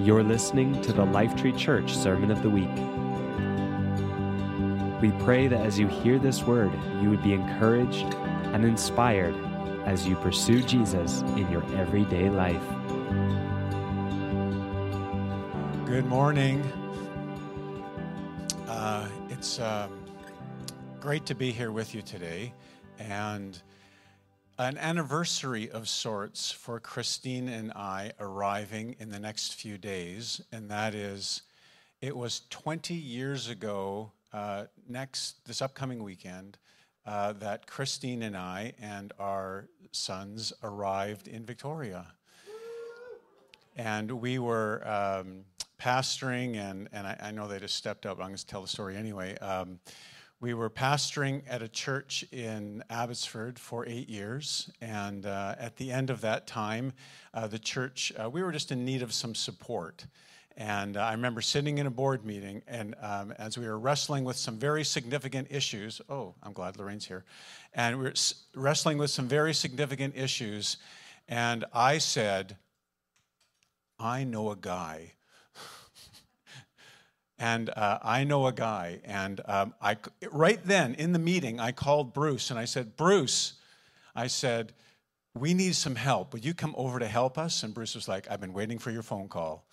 You're listening to the Lifetree Church Sermon of the Week. We pray that as you hear this word, you would be encouraged and inspired as you pursue Jesus in your everyday life. Good morning. Uh, it's um, great to be here with you today, and an anniversary of sorts for Christine and I arriving in the next few days, and that is it was 20 years ago, uh, next, this upcoming weekend, uh, that Christine and I and our sons arrived in Victoria. And we were um, pastoring, and, and I, I, know they just stepped up. I'm going to tell the story anyway. Um, we were pastoring at a church in Abbotsford for eight years, and uh, at the end of that time, uh, the church, uh, we were just in need of some support. And uh, I remember sitting in a board meeting, and um, as we were wrestling with some very significant issues, oh, I'm glad Lorraine's here, and we were wrestling with some very significant issues, and I said, I know a guy and uh, I know a guy. And um, I, right then in the meeting, I called Bruce and I said, Bruce, I said, we need some help. Would you come over to help us? And Bruce was like, I've been waiting for your phone call.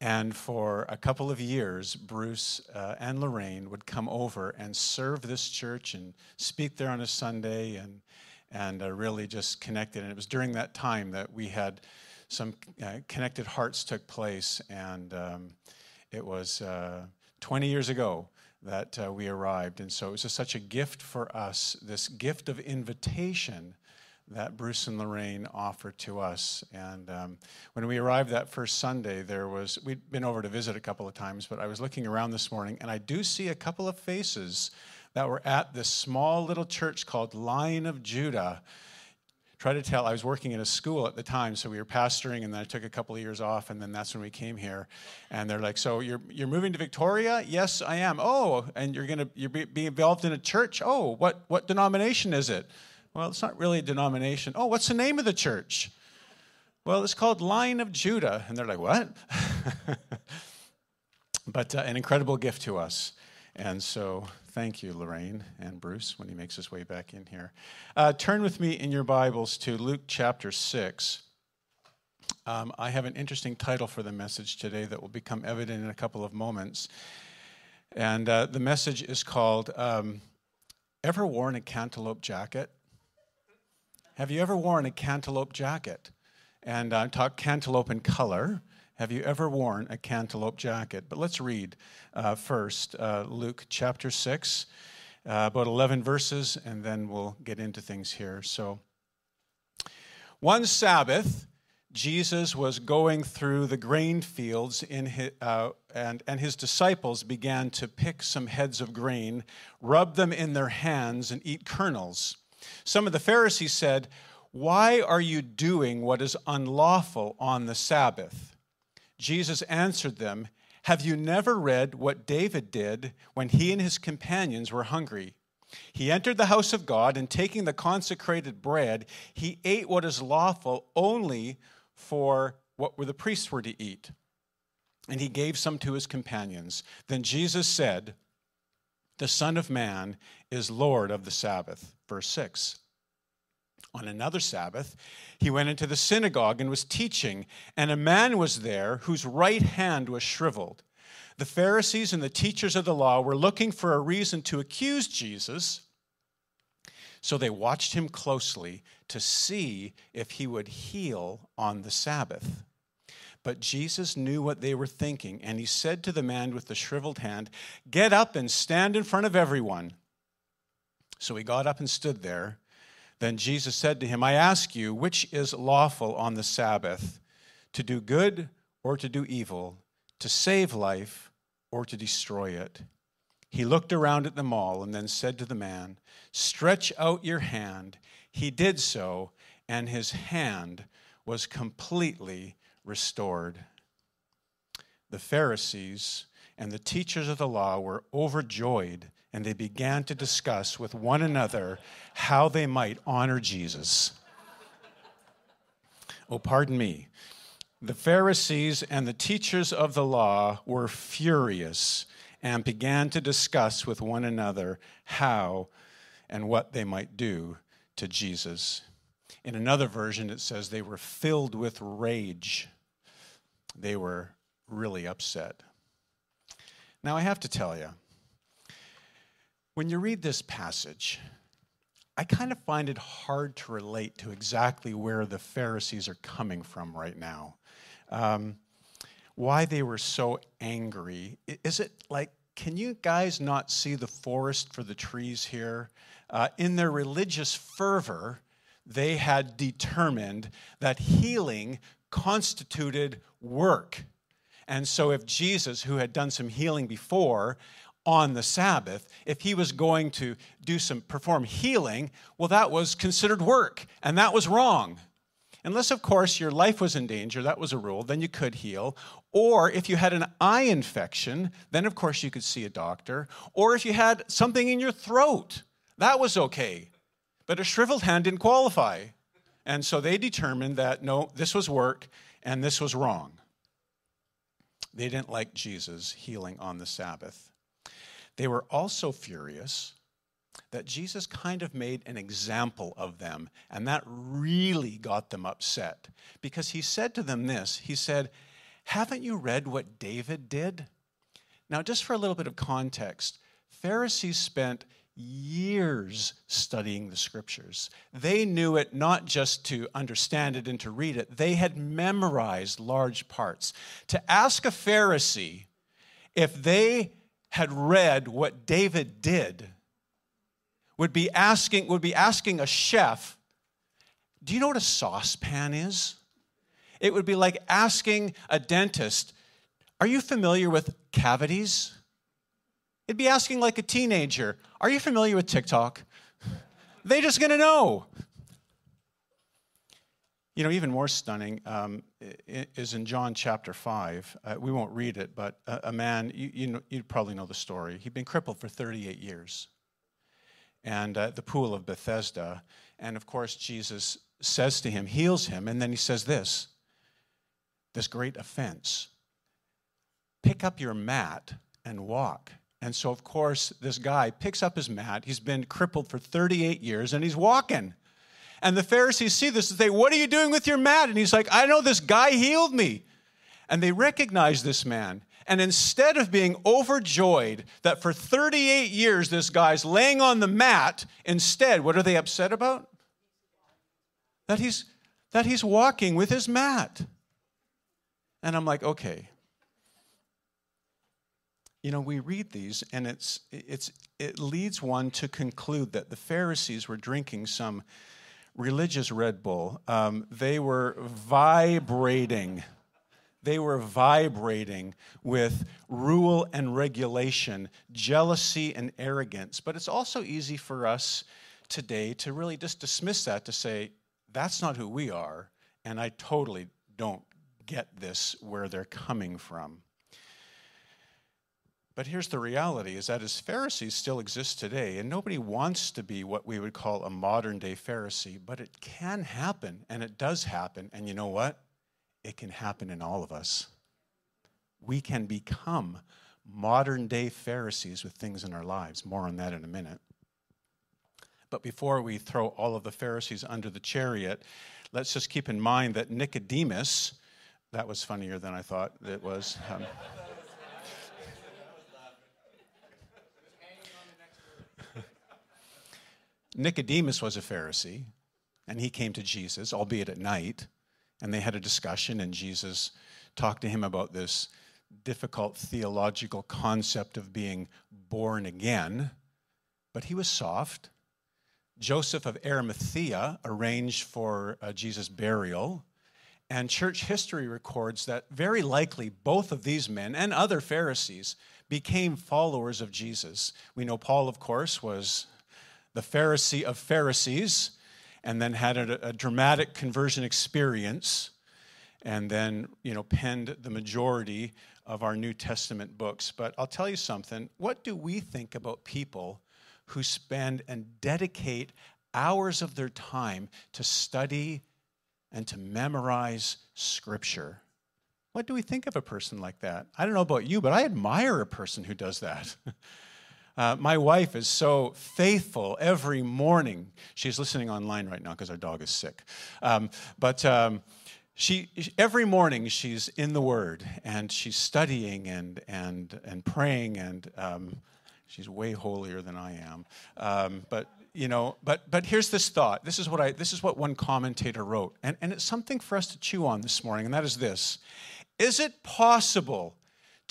And for a couple of years, Bruce uh, and Lorraine would come over and serve this church and speak there on a Sunday and, and uh, really just connected. And it was during that time that we had some uh, connected hearts took place. And um, it was uh, 20 years ago that uh, we arrived. And so it was just such a gift for us, this gift of invitation that Bruce and Lorraine offered to us. And um, when we arrived that first Sunday, there was, we'd been over to visit a couple of times, but I was looking around this morning and I do see a couple of faces that were at this small little church called Lion of Judah try to tell. I was working in a school at the time, so we were pastoring, and then I took a couple of years off, and then that's when we came here. And they're like, "So you're you're moving to Victoria?" Yes, I am. Oh, and you're gonna you're be, be involved in a church? Oh, what what denomination is it? Well, it's not really a denomination. Oh, what's the name of the church? Well, it's called Lion of Judah, and they're like, "What?" but uh, an incredible gift to us, and so Thank you, Lorraine and Bruce, when he makes his way back in here. Uh, turn with me in your Bibles to Luke chapter 6. Um, I have an interesting title for the message today that will become evident in a couple of moments. And uh, the message is called um, Ever Worn a Cantaloupe Jacket? Have you ever worn a cantaloupe jacket? And I uh, talk cantaloupe in color. Have you ever worn a cantaloupe jacket? But let's read uh, first uh, Luke chapter 6, uh, about 11 verses, and then we'll get into things here. So, one Sabbath, Jesus was going through the grain fields his, uh, and, and his disciples began to pick some heads of grain, rub them in their hands, and eat kernels. Some of the Pharisees said, Why are you doing what is unlawful on the Sabbath? Jesus answered them, Have you never read what David did when he and his companions were hungry? He entered the house of God, and taking the consecrated bread, he ate what is lawful only for what the priests were to eat. And he gave some to his companions. Then Jesus said, The Son of Man is Lord of the Sabbath. Verse 6. On another Sabbath, he went into the synagogue and was teaching, and a man was there whose right hand was shriveled. The Pharisees and the teachers of the law were looking for a reason to accuse Jesus, so they watched him closely to see if he would heal on the Sabbath. But Jesus knew what they were thinking, and he said to the man with the shriveled hand, Get up and stand in front of everyone. So he got up and stood there. Then Jesus said to him, I ask you, which is lawful on the Sabbath, to do good or to do evil, to save life or to destroy it? He looked around at them all and then said to the man, Stretch out your hand. He did so, and his hand was completely restored. The Pharisees and the teachers of the law were overjoyed and they began to discuss with one another how they might honor Jesus. Oh, pardon me. The Pharisees and the teachers of the law were furious and began to discuss with one another how and what they might do to Jesus. In another version, it says they were filled with rage. They were really upset. Now, I have to tell you, when you read this passage, I kind of find it hard to relate to exactly where the Pharisees are coming from right now. Um, why they were so angry. Is it like, can you guys not see the forest for the trees here? Uh, in their religious fervor, they had determined that healing constituted work. And so, if Jesus, who had done some healing before on the Sabbath, if he was going to do some perform healing, well, that was considered work, and that was wrong. Unless, of course, your life was in danger, that was a rule, then you could heal. Or if you had an eye infection, then of course you could see a doctor. Or if you had something in your throat, that was okay. But a shriveled hand didn't qualify. And so they determined that no, this was work and this was wrong. They didn't like Jesus healing on the Sabbath. They were also furious that Jesus kind of made an example of them, and that really got them upset because he said to them this He said, Haven't you read what David did? Now, just for a little bit of context, Pharisees spent years studying the scriptures. They knew it not just to understand it and to read it, they had memorized large parts. To ask a Pharisee if they had read what David did would be asking would be asking a chef, "Do you know what a saucepan is?" It would be like asking a dentist, "Are you familiar with cavities?" It'd be asking like a teenager, Are you familiar with TikTok? They're just gonna know. You know, even more stunning um, is in John chapter 5. Uh, we won't read it, but a, a man, you, you, know, you probably know the story. He'd been crippled for 38 years. And uh, the pool of Bethesda. And of course, Jesus says to him, heals him, and then he says this this great offense pick up your mat and walk. And so, of course, this guy picks up his mat. He's been crippled for 38 years and he's walking. And the Pharisees see this and say, What are you doing with your mat? And he's like, I know this guy healed me. And they recognize this man. And instead of being overjoyed that for 38 years this guy's laying on the mat, instead, what are they upset about? That he's, that he's walking with his mat. And I'm like, okay, you know, we read these and it's, it's, it leads one to conclude that the Pharisees were drinking some religious Red Bull. Um, they were vibrating. They were vibrating with rule and regulation, jealousy and arrogance. But it's also easy for us today to really just dismiss that, to say, that's not who we are, and I totally don't get this where they're coming from. But here's the reality is that as Pharisees still exist today, and nobody wants to be what we would call a modern day Pharisee, but it can happen, and it does happen. And you know what? It can happen in all of us. We can become modern day Pharisees with things in our lives. More on that in a minute. But before we throw all of the Pharisees under the chariot, let's just keep in mind that Nicodemus, that was funnier than I thought it was. Um, Nicodemus was a Pharisee, and he came to Jesus, albeit at night, and they had a discussion, and Jesus talked to him about this difficult theological concept of being born again. But he was soft. Joseph of Arimathea arranged for uh, Jesus' burial. And church history records that very likely both of these men and other Pharisees became followers of Jesus. We know Paul, of course, was the Pharisee of Pharisees, and then had a, a dramatic conversion experience, and then you know penned the majority of our New Testament books. But I'll tell you something. What do we think about people who spend and dedicate hours of their time to study and to memorize Scripture. What do we think of a person like that? I don't know about you, but I admire a person who does that. Uh, my wife is so faithful every morning. She's listening online right now because our dog is sick. Um, but um, she every morning she's in the Word and she's studying and and and praying and um, she's way holier than I am. Um, but you know, but but here's this thought. This is what I this is what one commentator wrote, and and it's something for us to chew on this morning, and that is this: Is it possible?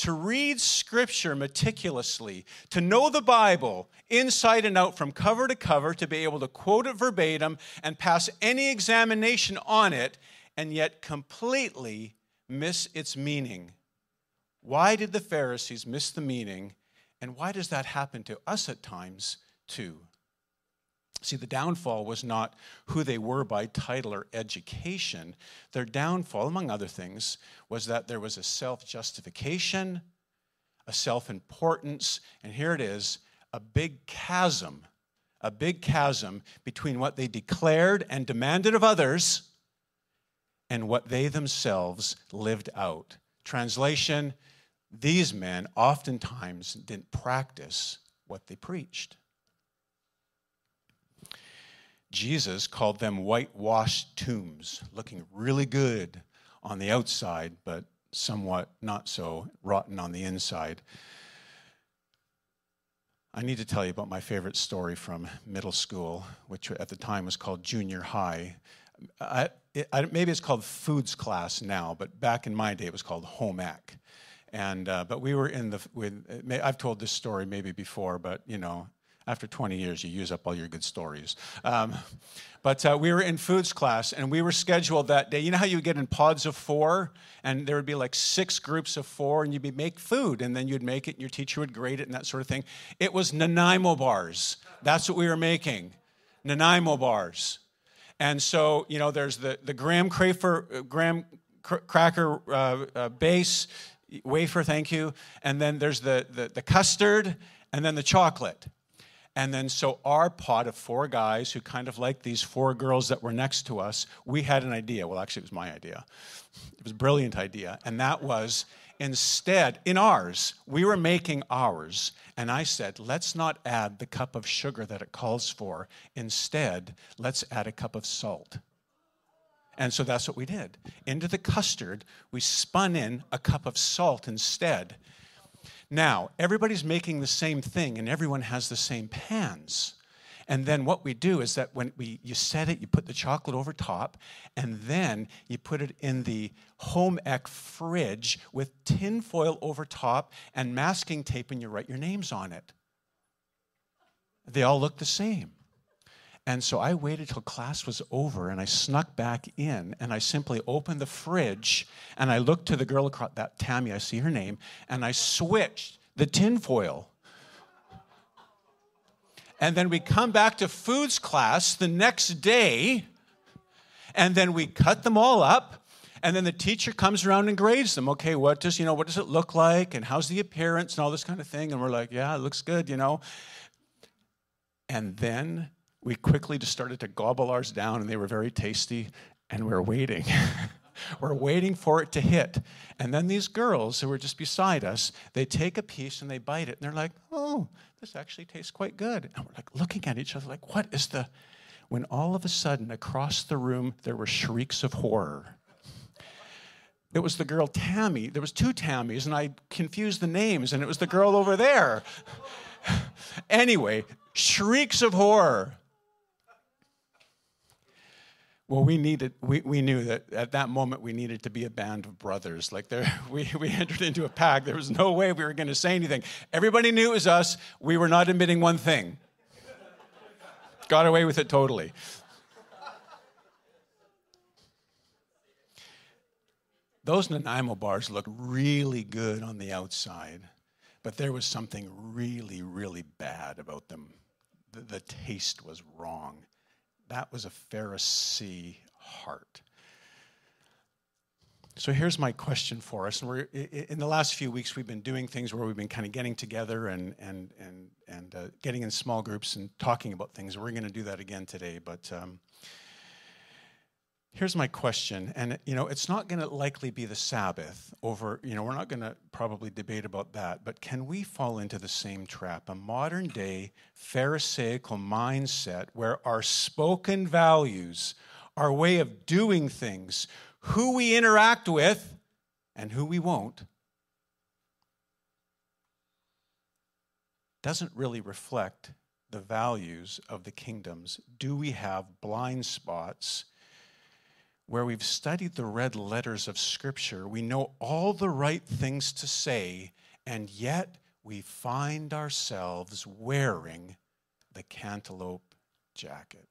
To read Scripture meticulously, to know the Bible inside and out from cover to cover, to be able to quote it verbatim and pass any examination on it, and yet completely miss its meaning. Why did the Pharisees miss the meaning, and why does that happen to us at times too? See, the downfall was not who they were by title or education. Their downfall, among other things, was that there was a self justification, a self importance, and here it is a big chasm, a big chasm between what they declared and demanded of others and what they themselves lived out. Translation These men oftentimes didn't practice what they preached. Jesus called them whitewashed tombs, looking really good on the outside, but somewhat not so rotten on the inside. I need to tell you about my favorite story from middle school, which at the time was called junior high. I, it, I, maybe it's called foods class now, but back in my day it was called home ec. And uh, but we were in the. With, I've told this story maybe before, but you know, after 20 years, you use up all your good stories. Um, but uh, we were in foods class, and we were scheduled that day. You know how you get in pods of four, and there would be like six groups of four, and you'd be make food, and then you'd make it, and your teacher would grade it, and that sort of thing. It was Nanaimo bars. That's what we were making, Nanaimo bars. And so, you know, there's the the graham cracker, uh, graham cr- cracker uh, uh, base wafer, thank you, and then there's the, the the custard, and then the chocolate. And then, so our pot of four guys who kind of like these four girls that were next to us, we had an idea. Well, actually, it was my idea. It was a brilliant idea. And that was instead, in ours, we were making ours. And I said, let's not add the cup of sugar that it calls for. Instead, let's add a cup of salt. And so that's what we did. Into the custard, we spun in a cup of salt instead. Now, everybody's making the same thing and everyone has the same pans. And then what we do is that when we you set it, you put the chocolate over top, and then you put it in the home ec fridge with tin foil over top and masking tape, and you write your names on it. They all look the same. And so I waited till class was over and I snuck back in and I simply opened the fridge and I looked to the girl across that Tammy, I see her name, and I switched the tinfoil. And then we come back to foods class the next day, and then we cut them all up, and then the teacher comes around and grades them. Okay, what does you know? What does it look like, and how's the appearance, and all this kind of thing. And we're like, yeah, it looks good, you know. And then we quickly just started to gobble ours down, and they were very tasty, and we are waiting. we're waiting for it to hit. And then these girls who were just beside us, they take a piece and they bite it, and they're like, oh, this actually tastes quite good. And we're like looking at each other, like, what is the. When all of a sudden, across the room, there were shrieks of horror. It was the girl Tammy. There was two Tammys, and I confused the names, and it was the girl over there. anyway, shrieks of horror. Well, we needed, we, we knew that at that moment we needed to be a band of brothers. Like there, we, we entered into a pact. There was no way we were going to say anything. Everybody knew it was us. We were not admitting one thing. Got away with it totally. Those Nanaimo bars looked really good on the outside, but there was something really, really bad about them. The, the taste was wrong. That was a Pharisee heart. So here's my question for us. And we're in the last few weeks we've been doing things where we've been kind of getting together and and and and uh, getting in small groups and talking about things. We're going to do that again today. But um, Here's my question, and you know, it's not going to likely be the Sabbath over, you know, we're not going to probably debate about that, but can we fall into the same trap, a modern day Pharisaical mindset where our spoken values, our way of doing things, who we interact with, and who we won't, doesn't really reflect the values of the kingdoms? Do we have blind spots? Where we've studied the red letters of Scripture, we know all the right things to say, and yet we find ourselves wearing the cantaloupe jacket.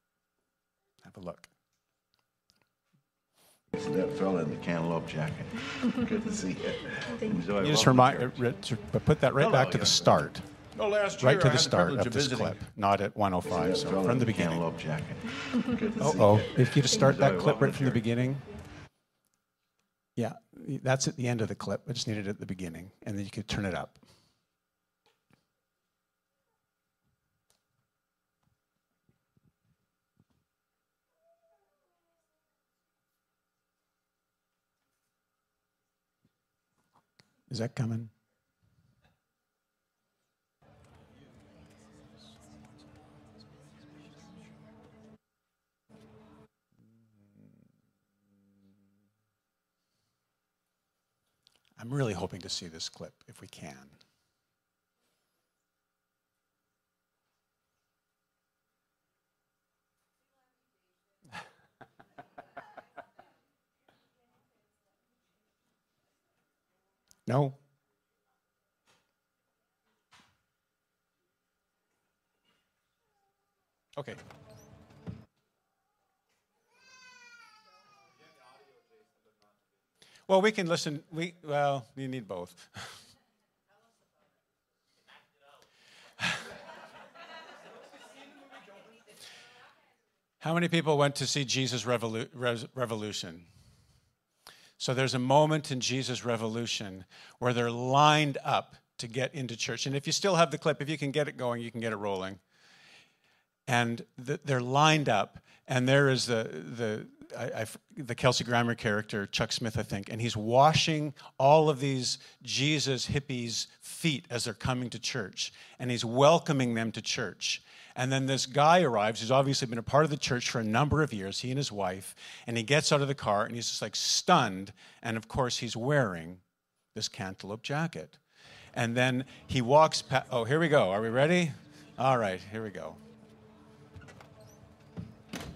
Have a look. That fella in the cantaloupe jacket. Good to see you. you just remind, uh, put that right back to the start. No, last year right to the start privilege of this visiting. clip, not at 105. So from the beginning. Cantaloupe jacket. Good to Oh, oh. If you just start that clip right from the beginning. Yeah, that's at the end of the clip. I just needed it at the beginning, and then you could turn it up. Is that coming? I'm really hoping to see this clip if we can. No? Okay. Well, we can listen. We well, you need both. How many people went to see Jesus Revolu- Revolution? So there's a moment in Jesus Revolution where they're lined up to get into church. And if you still have the clip, if you can get it going, you can get it rolling. And th- they're lined up, and there is the the I, the Kelsey Grammer character, Chuck Smith, I think, and he's washing all of these Jesus hippies' feet as they're coming to church, and he's welcoming them to church. And then this guy arrives who's obviously been a part of the church for a number of years, he and his wife, and he gets out of the car and he's just like stunned. And of course, he's wearing this cantaloupe jacket. And then he walks past. Oh, here we go. Are we ready? All right, here we go.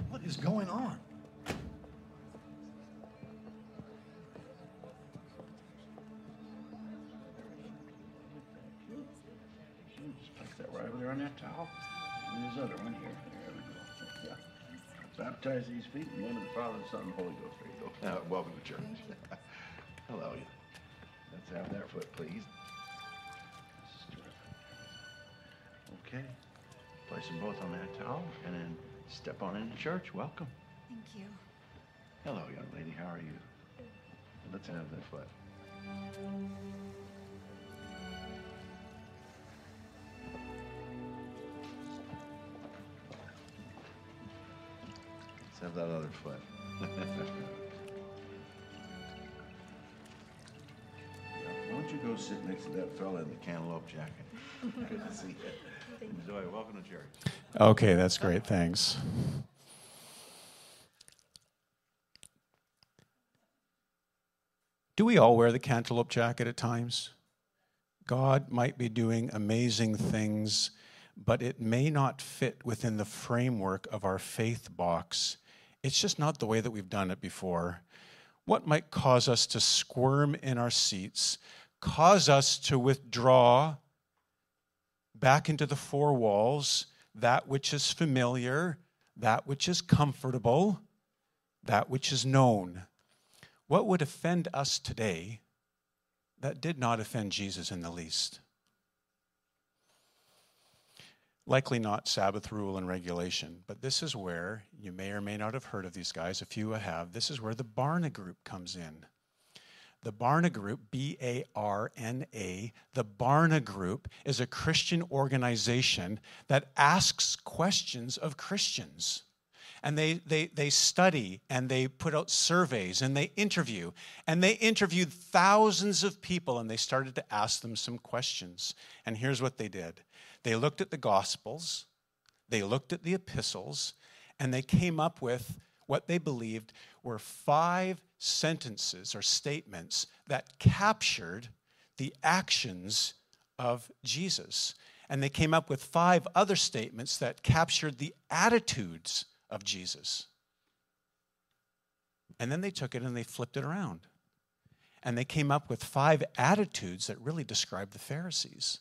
What is going on? Just place that right over there on that towel. And this other one here. There we go. Yeah. Baptize these feet in the name of the Father, the Son, and the Holy Ghost. There you go. Now, welcome to church. Hello. Let's have that foot, please. This is terrific. Okay. Place them both on that towel and then step on into church. Welcome. Thank you. Hello, young lady. How are you? Let's have that foot. Have that other foot. Yeah, Why don't you go sit next to that fella in the cantaloupe jacket? Good to see you. Enjoy. Welcome to church. Okay, that's great. Thanks. Do we all wear the cantaloupe jacket at times? God might be doing amazing things, but it may not fit within the framework of our faith box. It's just not the way that we've done it before. What might cause us to squirm in our seats, cause us to withdraw back into the four walls that which is familiar, that which is comfortable, that which is known. What would offend us today that did not offend Jesus in the least? Likely not Sabbath rule and regulation, but this is where you may or may not have heard of these guys. A few have. This is where the Barna Group comes in. The Barna Group, B A R N A, the Barna Group is a Christian organization that asks questions of Christians. and they, they, they study and they put out surveys and they interview. And they interviewed thousands of people and they started to ask them some questions. And here's what they did they looked at the Gospels, they looked at the epistles, and they came up with what they believed were five sentences or statements that captured the actions of Jesus. And they came up with five other statements that captured the attitudes of Jesus. And then they took it and they flipped it around. And they came up with five attitudes that really described the Pharisees.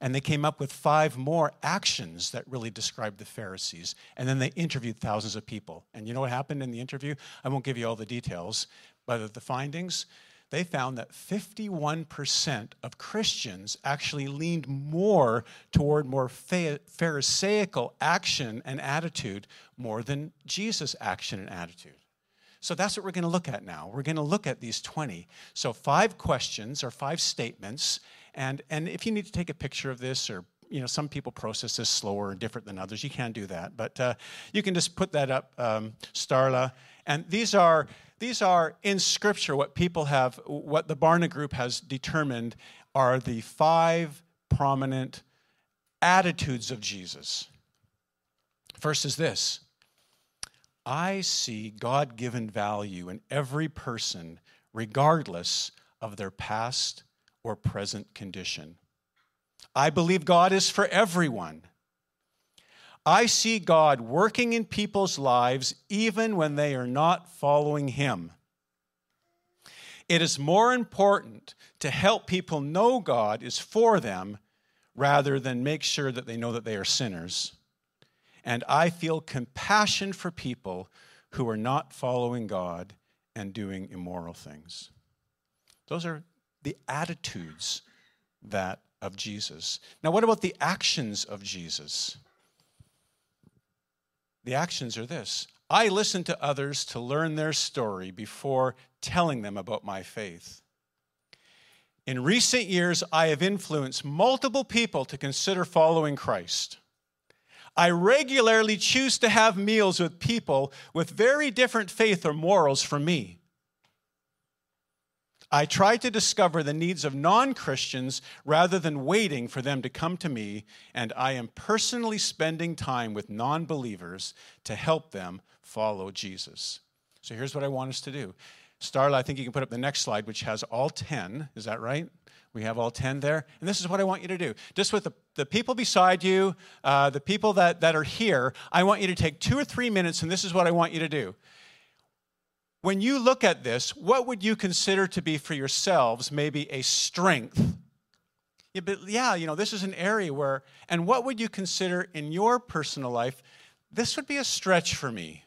And they came up with five more actions that really described the Pharisees. And then they interviewed thousands of people. And you know what happened in the interview? I won't give you all the details, but the findings they found that 51% of Christians actually leaned more toward more Pharisaical action and attitude more than Jesus' action and attitude. So that's what we're going to look at now. We're going to look at these 20. So, five questions or five statements. And, and if you need to take a picture of this or you know, some people process this slower and different than others. You can't do that, but uh, you can just put that up, um, Starla. And these are these are in Scripture what people have, what the Barna Group has determined are the five prominent attitudes of Jesus. First is this I see God given value in every person, regardless of their past or present condition. I believe God is for everyone. I see God working in people's lives even when they are not following Him. It is more important to help people know God is for them rather than make sure that they know that they are sinners. And I feel compassion for people who are not following God and doing immoral things. Those are the attitudes that of Jesus. Now what about the actions of Jesus? The actions are this I listen to others to learn their story before telling them about my faith. In recent years, I have influenced multiple people to consider following Christ. I regularly choose to have meals with people with very different faith or morals from me. I try to discover the needs of non Christians rather than waiting for them to come to me, and I am personally spending time with non believers to help them follow Jesus. So here's what I want us to do. Starla, I think you can put up the next slide, which has all 10. Is that right? We have all 10 there. And this is what I want you to do. Just with the, the people beside you, uh, the people that, that are here, I want you to take two or three minutes, and this is what I want you to do when you look at this, what would you consider to be for yourselves maybe a strength? Yeah, but yeah, you know, this is an area where, and what would you consider in your personal life? This would be a stretch for me,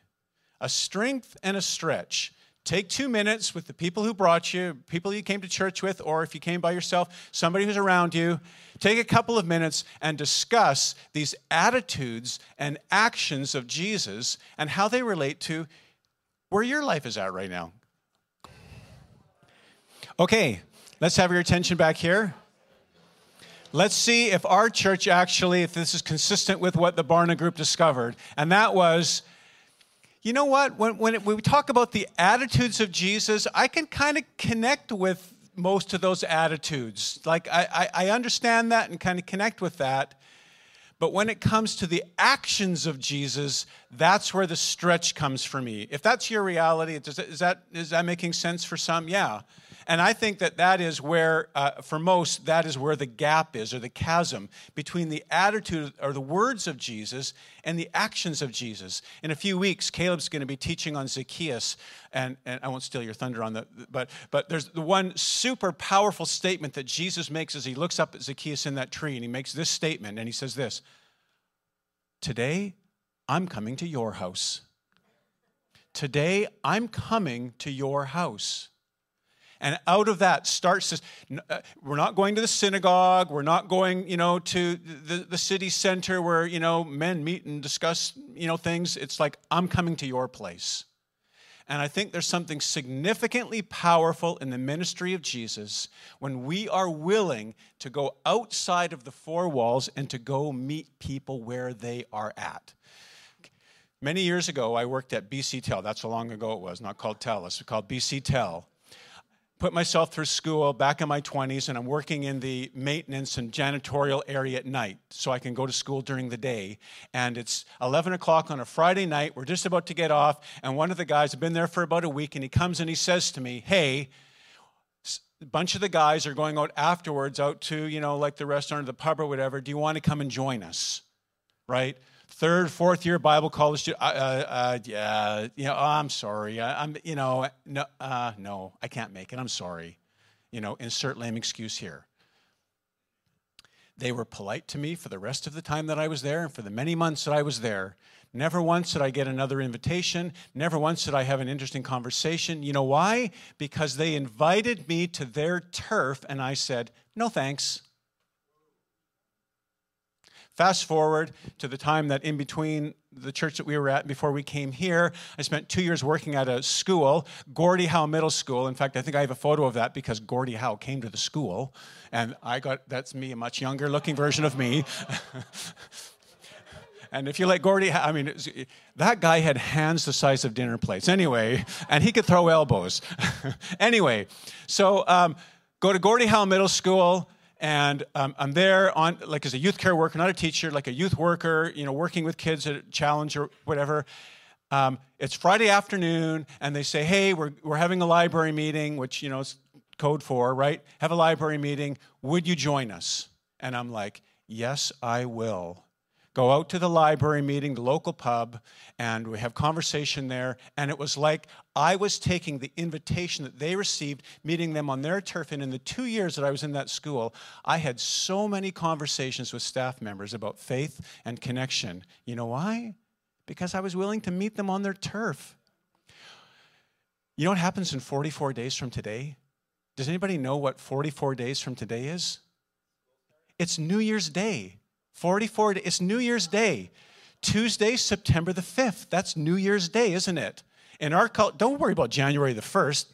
a strength and a stretch. Take two minutes with the people who brought you, people you came to church with, or if you came by yourself, somebody who's around you. Take a couple of minutes and discuss these attitudes and actions of Jesus and how they relate to where your life is at right now. Okay, let's have your attention back here. Let's see if our church actually, if this is consistent with what the Barna Group discovered. And that was, you know what? When, when, it, when we talk about the attitudes of Jesus, I can kind of connect with most of those attitudes. Like, I, I, I understand that and kind of connect with that. But when it comes to the actions of Jesus, that's where the stretch comes for me. If that's your reality, is that, is that making sense for some? Yeah. And I think that that is where, uh, for most, that is where the gap is or the chasm between the attitude or the words of Jesus and the actions of Jesus. In a few weeks, Caleb's going to be teaching on Zacchaeus, and, and I won't steal your thunder on that, but, but there's the one super powerful statement that Jesus makes as he looks up at Zacchaeus in that tree, and he makes this statement, and he says this Today, I'm coming to your house. Today, I'm coming to your house. And out of that starts this. Uh, we're not going to the synagogue. We're not going, you know, to the, the city center where, you know, men meet and discuss, you know, things. It's like, I'm coming to your place. And I think there's something significantly powerful in the ministry of Jesus when we are willing to go outside of the four walls and to go meet people where they are at. Many years ago, I worked at BC Tel. That's how long ago it was, not called TELUS, it's called BC Tel. Put myself through school back in my 20s, and I'm working in the maintenance and janitorial area at night so I can go to school during the day. And it's 11 o'clock on a Friday night. We're just about to get off, and one of the guys, I've been there for about a week, and he comes and he says to me, Hey, a bunch of the guys are going out afterwards out to, you know, like the restaurant or the pub or whatever. Do you want to come and join us? Right? Third, fourth year Bible college student. Uh, uh, yeah, you know, oh, I'm sorry. I, am you know, no, uh, no, I can't make it. I'm sorry. You know, insert lame excuse here. They were polite to me for the rest of the time that I was there and for the many months that I was there. Never once did I get another invitation. Never once did I have an interesting conversation. You know why? Because they invited me to their turf and I said, no thanks. Fast forward to the time that in between the church that we were at before we came here, I spent two years working at a school, Gordie Howe Middle School. In fact, I think I have a photo of that because Gordie Howe came to the school, and I got that's me, a much younger looking version of me. And if you let Gordie, I mean, that guy had hands the size of dinner plates. Anyway, and he could throw elbows. anyway, so um, go to Gordie Howe Middle School and um, I'm there on like as a youth care worker, not a teacher, like a youth worker, you know, working with kids at a Challenge or whatever. Um, it's Friday afternoon, and they say, "Hey, we're we're having a library meeting, which you know is code for, right? Have a library meeting. Would you join us?" And I'm like, "Yes, I will." Go out to the library meeting, the local pub, and we have conversation there. And it was like I was taking the invitation that they received, meeting them on their turf. And in the two years that I was in that school, I had so many conversations with staff members about faith and connection. You know why? Because I was willing to meet them on their turf. You know what happens in 44 days from today? Does anybody know what 44 days from today is? It's New Year's Day. 44, it's New Year's Day. Tuesday, September the 5th. That's New Year's Day, isn't it? In our culture, don't worry about January the 1st.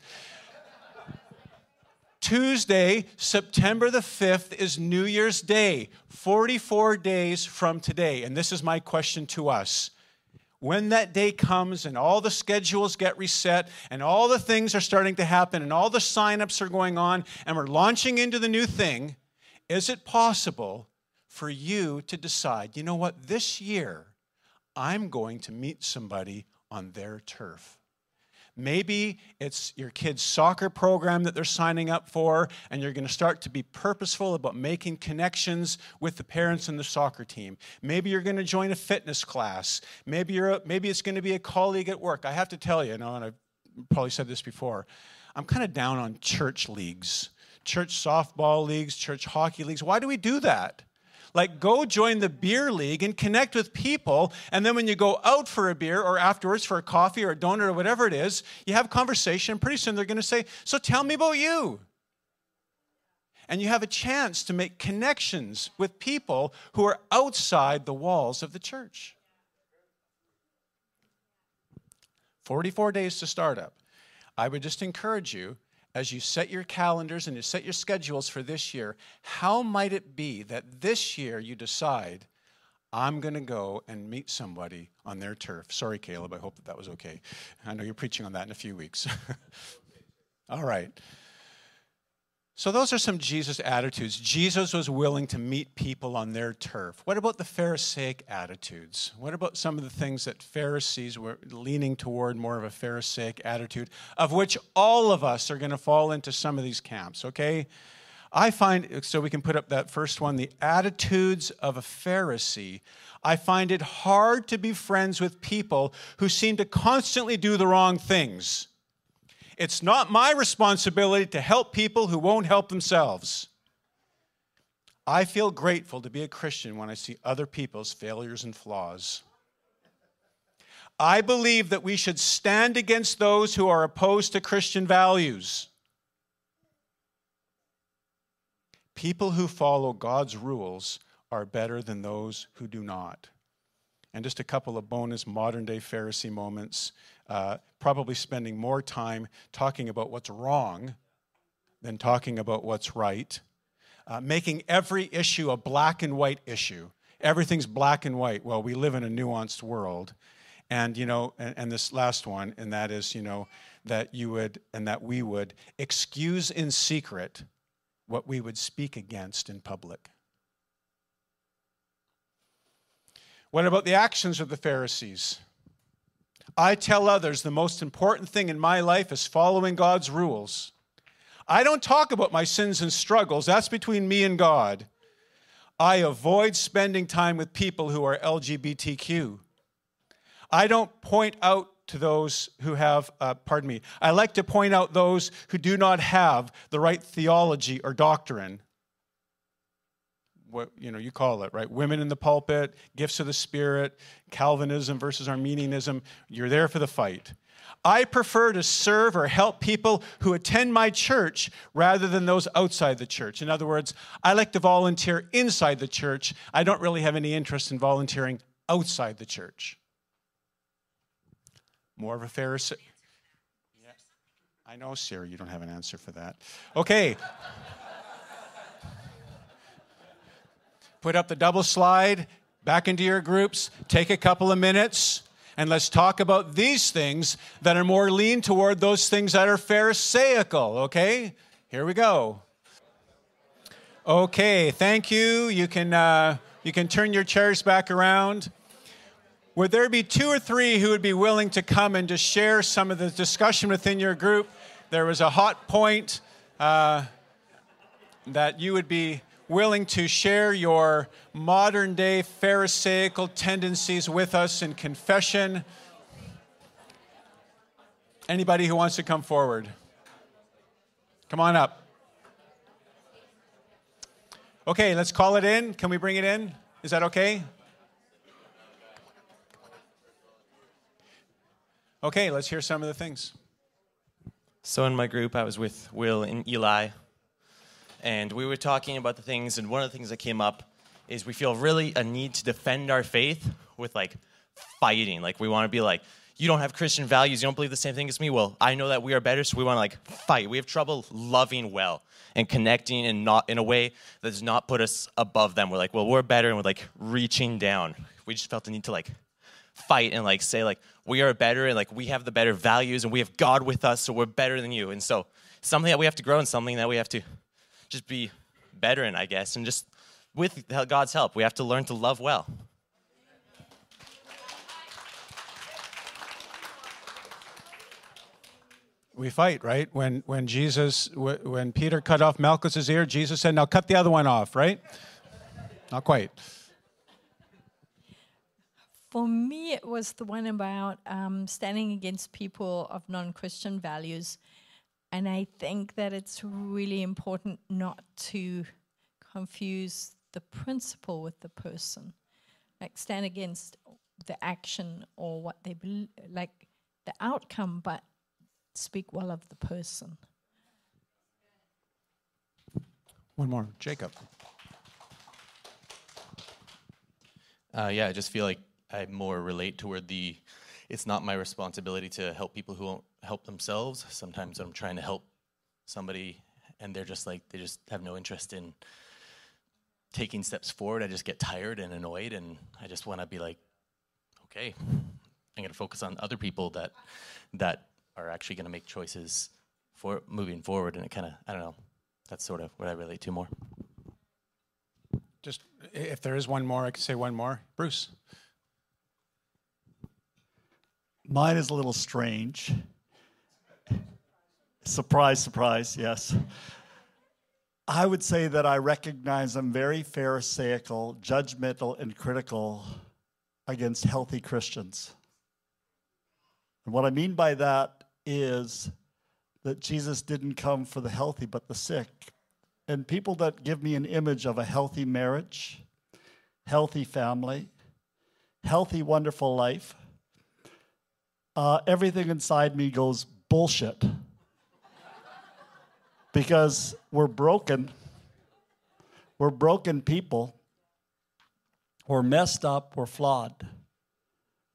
Tuesday, September the 5th is New Year's Day, 44 days from today. And this is my question to us. When that day comes and all the schedules get reset and all the things are starting to happen and all the signups are going on and we're launching into the new thing, is it possible for you to decide, you know what, this year I'm going to meet somebody on their turf. Maybe it's your kid's soccer program that they're signing up for, and you're going to start to be purposeful about making connections with the parents and the soccer team. Maybe you're going to join a fitness class. Maybe, you're a, maybe it's going to be a colleague at work. I have to tell you, you know, and I've probably said this before, I'm kind of down on church leagues, church softball leagues, church hockey leagues. Why do we do that? Like, go join the beer league and connect with people. And then when you go out for a beer or afterwards for a coffee or a donut or whatever it is, you have conversation. Pretty soon they're going to say, So tell me about you. And you have a chance to make connections with people who are outside the walls of the church. 44 days to start up. I would just encourage you as you set your calendars and you set your schedules for this year, how might it be that this year you decide, I'm going to go and meet somebody on their turf? Sorry, Caleb, I hope that that was okay. I know you're preaching on that in a few weeks. All right. So, those are some Jesus attitudes. Jesus was willing to meet people on their turf. What about the Pharisaic attitudes? What about some of the things that Pharisees were leaning toward more of a Pharisaic attitude, of which all of us are going to fall into some of these camps, okay? I find, so we can put up that first one, the attitudes of a Pharisee. I find it hard to be friends with people who seem to constantly do the wrong things. It's not my responsibility to help people who won't help themselves. I feel grateful to be a Christian when I see other people's failures and flaws. I believe that we should stand against those who are opposed to Christian values. People who follow God's rules are better than those who do not. And just a couple of bonus modern day Pharisee moments uh, probably spending more time talking about what's wrong than talking about what's right, uh, making every issue a black and white issue. Everything's black and white. Well, we live in a nuanced world. And, you know, and, and this last one, and that is, you know, that you would, and that we would excuse in secret what we would speak against in public. What about the actions of the Pharisees? I tell others the most important thing in my life is following God's rules. I don't talk about my sins and struggles, that's between me and God. I avoid spending time with people who are LGBTQ. I don't point out to those who have, uh, pardon me, I like to point out those who do not have the right theology or doctrine. What you know, you call it right. Women in the pulpit, gifts of the Spirit, Calvinism versus Arminianism. You're there for the fight. I prefer to serve or help people who attend my church rather than those outside the church. In other words, I like to volunteer inside the church. I don't really have any interest in volunteering outside the church. More of a Pharisee. Yeah. I know, Sarah, you don't have an answer for that. Okay. Put up the double slide, back into your groups, take a couple of minutes, and let's talk about these things that are more lean toward those things that are Pharisaical, okay? Here we go. Okay, thank you. You can, uh, you can turn your chairs back around. Would there be two or three who would be willing to come and just share some of the discussion within your group? There was a hot point uh, that you would be willing to share your modern day Pharisaical tendencies with us in confession. Anybody who wants to come forward? Come on up. Okay, let's call it in. Can we bring it in? Is that okay? Okay, let's hear some of the things. So, in my group, I was with Will and Eli, and we were talking about the things, and one of the things that came up is we feel really a need to defend our faith with like fighting. Like we want to be like, you don't have Christian values, you don't believe the same thing as me. Well, I know that we are better, so we want to like fight. We have trouble loving well and connecting and not in a way that does not put us above them. We're like, well, we're better, and we're like reaching down. We just felt the need to like fight and like say like we are better and like we have the better values and we have God with us, so we're better than you. And so something that we have to grow and something that we have to just be better in, I guess, and just with God's help, we have to learn to love well. We fight, right? When when Jesus when Peter cut off Malchus's ear, Jesus said, "Now cut the other one off," right? Not quite. For me, it was the one about um, standing against people of non Christian values and I think that it's really important not to confuse the principle with the person. Like stand against the action or what they be- like the outcome, but speak well of the person. One more, Jacob. Uh, yeah, I just feel like I more relate toward the it's not my responsibility to help people who won't help themselves. Sometimes I'm trying to help somebody and they're just like, they just have no interest in taking steps forward. I just get tired and annoyed and I just want to be like, okay, I'm going to focus on other people that, that are actually going to make choices for moving forward. And it kind of, I don't know, that's sort of what I relate to more. Just if there is one more, I can say one more. Bruce. Mine is a little strange. Surprise, surprise, yes. I would say that I recognize I'm very Pharisaical, judgmental, and critical against healthy Christians. And what I mean by that is that Jesus didn't come for the healthy, but the sick. And people that give me an image of a healthy marriage, healthy family, healthy, wonderful life uh, everything inside me goes bullshit. Because we're broken. We're broken people. We're messed up. We're flawed.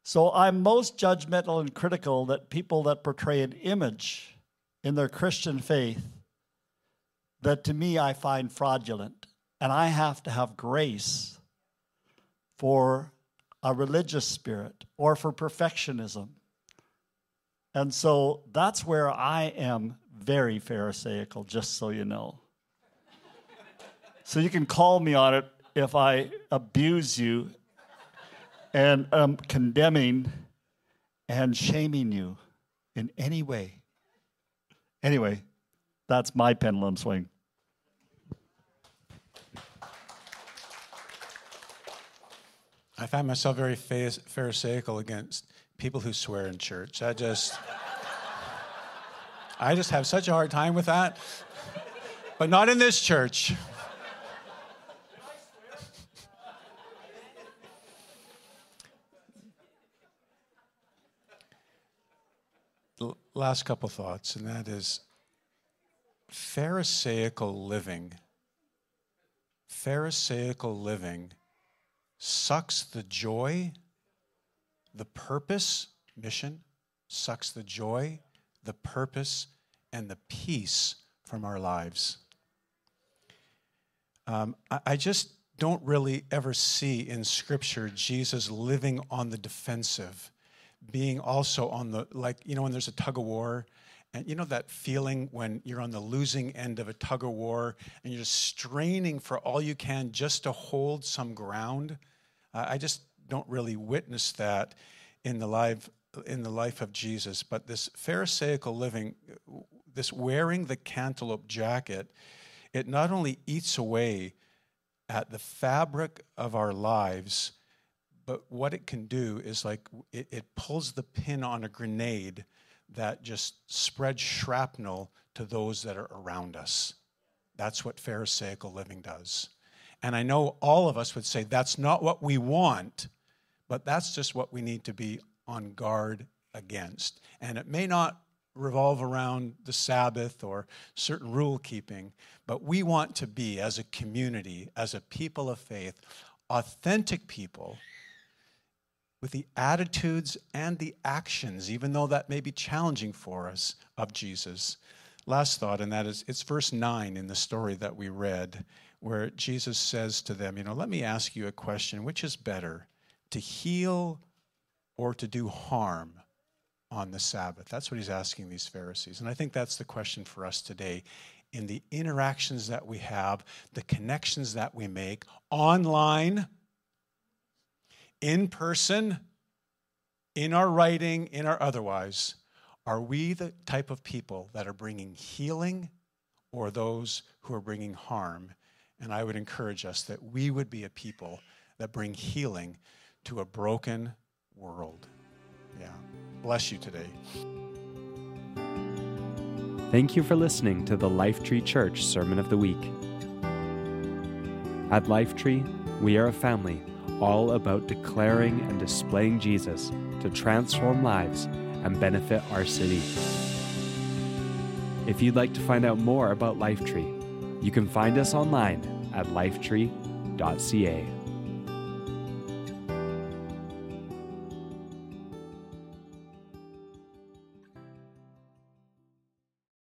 So I'm most judgmental and critical that people that portray an image in their Christian faith that to me I find fraudulent. And I have to have grace for a religious spirit or for perfectionism. And so that's where I am very Pharisaical, just so you know. so you can call me on it if I abuse you and am condemning and shaming you in any way. Anyway, that's my pendulum swing. I find myself very pharisaical against people who swear in church. I just, I just have such a hard time with that. But not in this church. last couple thoughts, and that is Pharisaical living. Pharisaical living sucks the joy, the purpose, mission, sucks the joy, the purpose, and the peace from our lives. Um, I, I just don't really ever see in Scripture Jesus living on the defensive being also on the, like, you know, when there's a tug of war, and you know that feeling when you're on the losing end of a tug of war and you're just straining for all you can just to hold some ground? Uh, I just don't really witness that in the life in the life of Jesus. But this Pharisaical living, this wearing the cantaloupe jacket, it not only eats away at the fabric of our lives, but what it can do is like it, it pulls the pin on a grenade that just spreads shrapnel to those that are around us. That's what Pharisaical living does. And I know all of us would say that's not what we want, but that's just what we need to be on guard against. And it may not revolve around the Sabbath or certain rule keeping, but we want to be, as a community, as a people of faith, authentic people with the attitudes and the actions, even though that may be challenging for us, of Jesus. Last thought, and that is it's verse 9 in the story that we read, where Jesus says to them, You know, let me ask you a question which is better, to heal or to do harm on the Sabbath? That's what he's asking these Pharisees. And I think that's the question for us today. In the interactions that we have, the connections that we make online, in person, in our writing, in our otherwise, are we the type of people that are bringing healing or those who are bringing harm? And I would encourage us that we would be a people that bring healing to a broken world. Yeah. Bless you today. Thank you for listening to the Lifetree Church Sermon of the Week. At Lifetree, we are a family all about declaring and displaying Jesus to transform lives and benefit our city. If you'd like to find out more about Lifetree, you can find us online at lifetree.ca.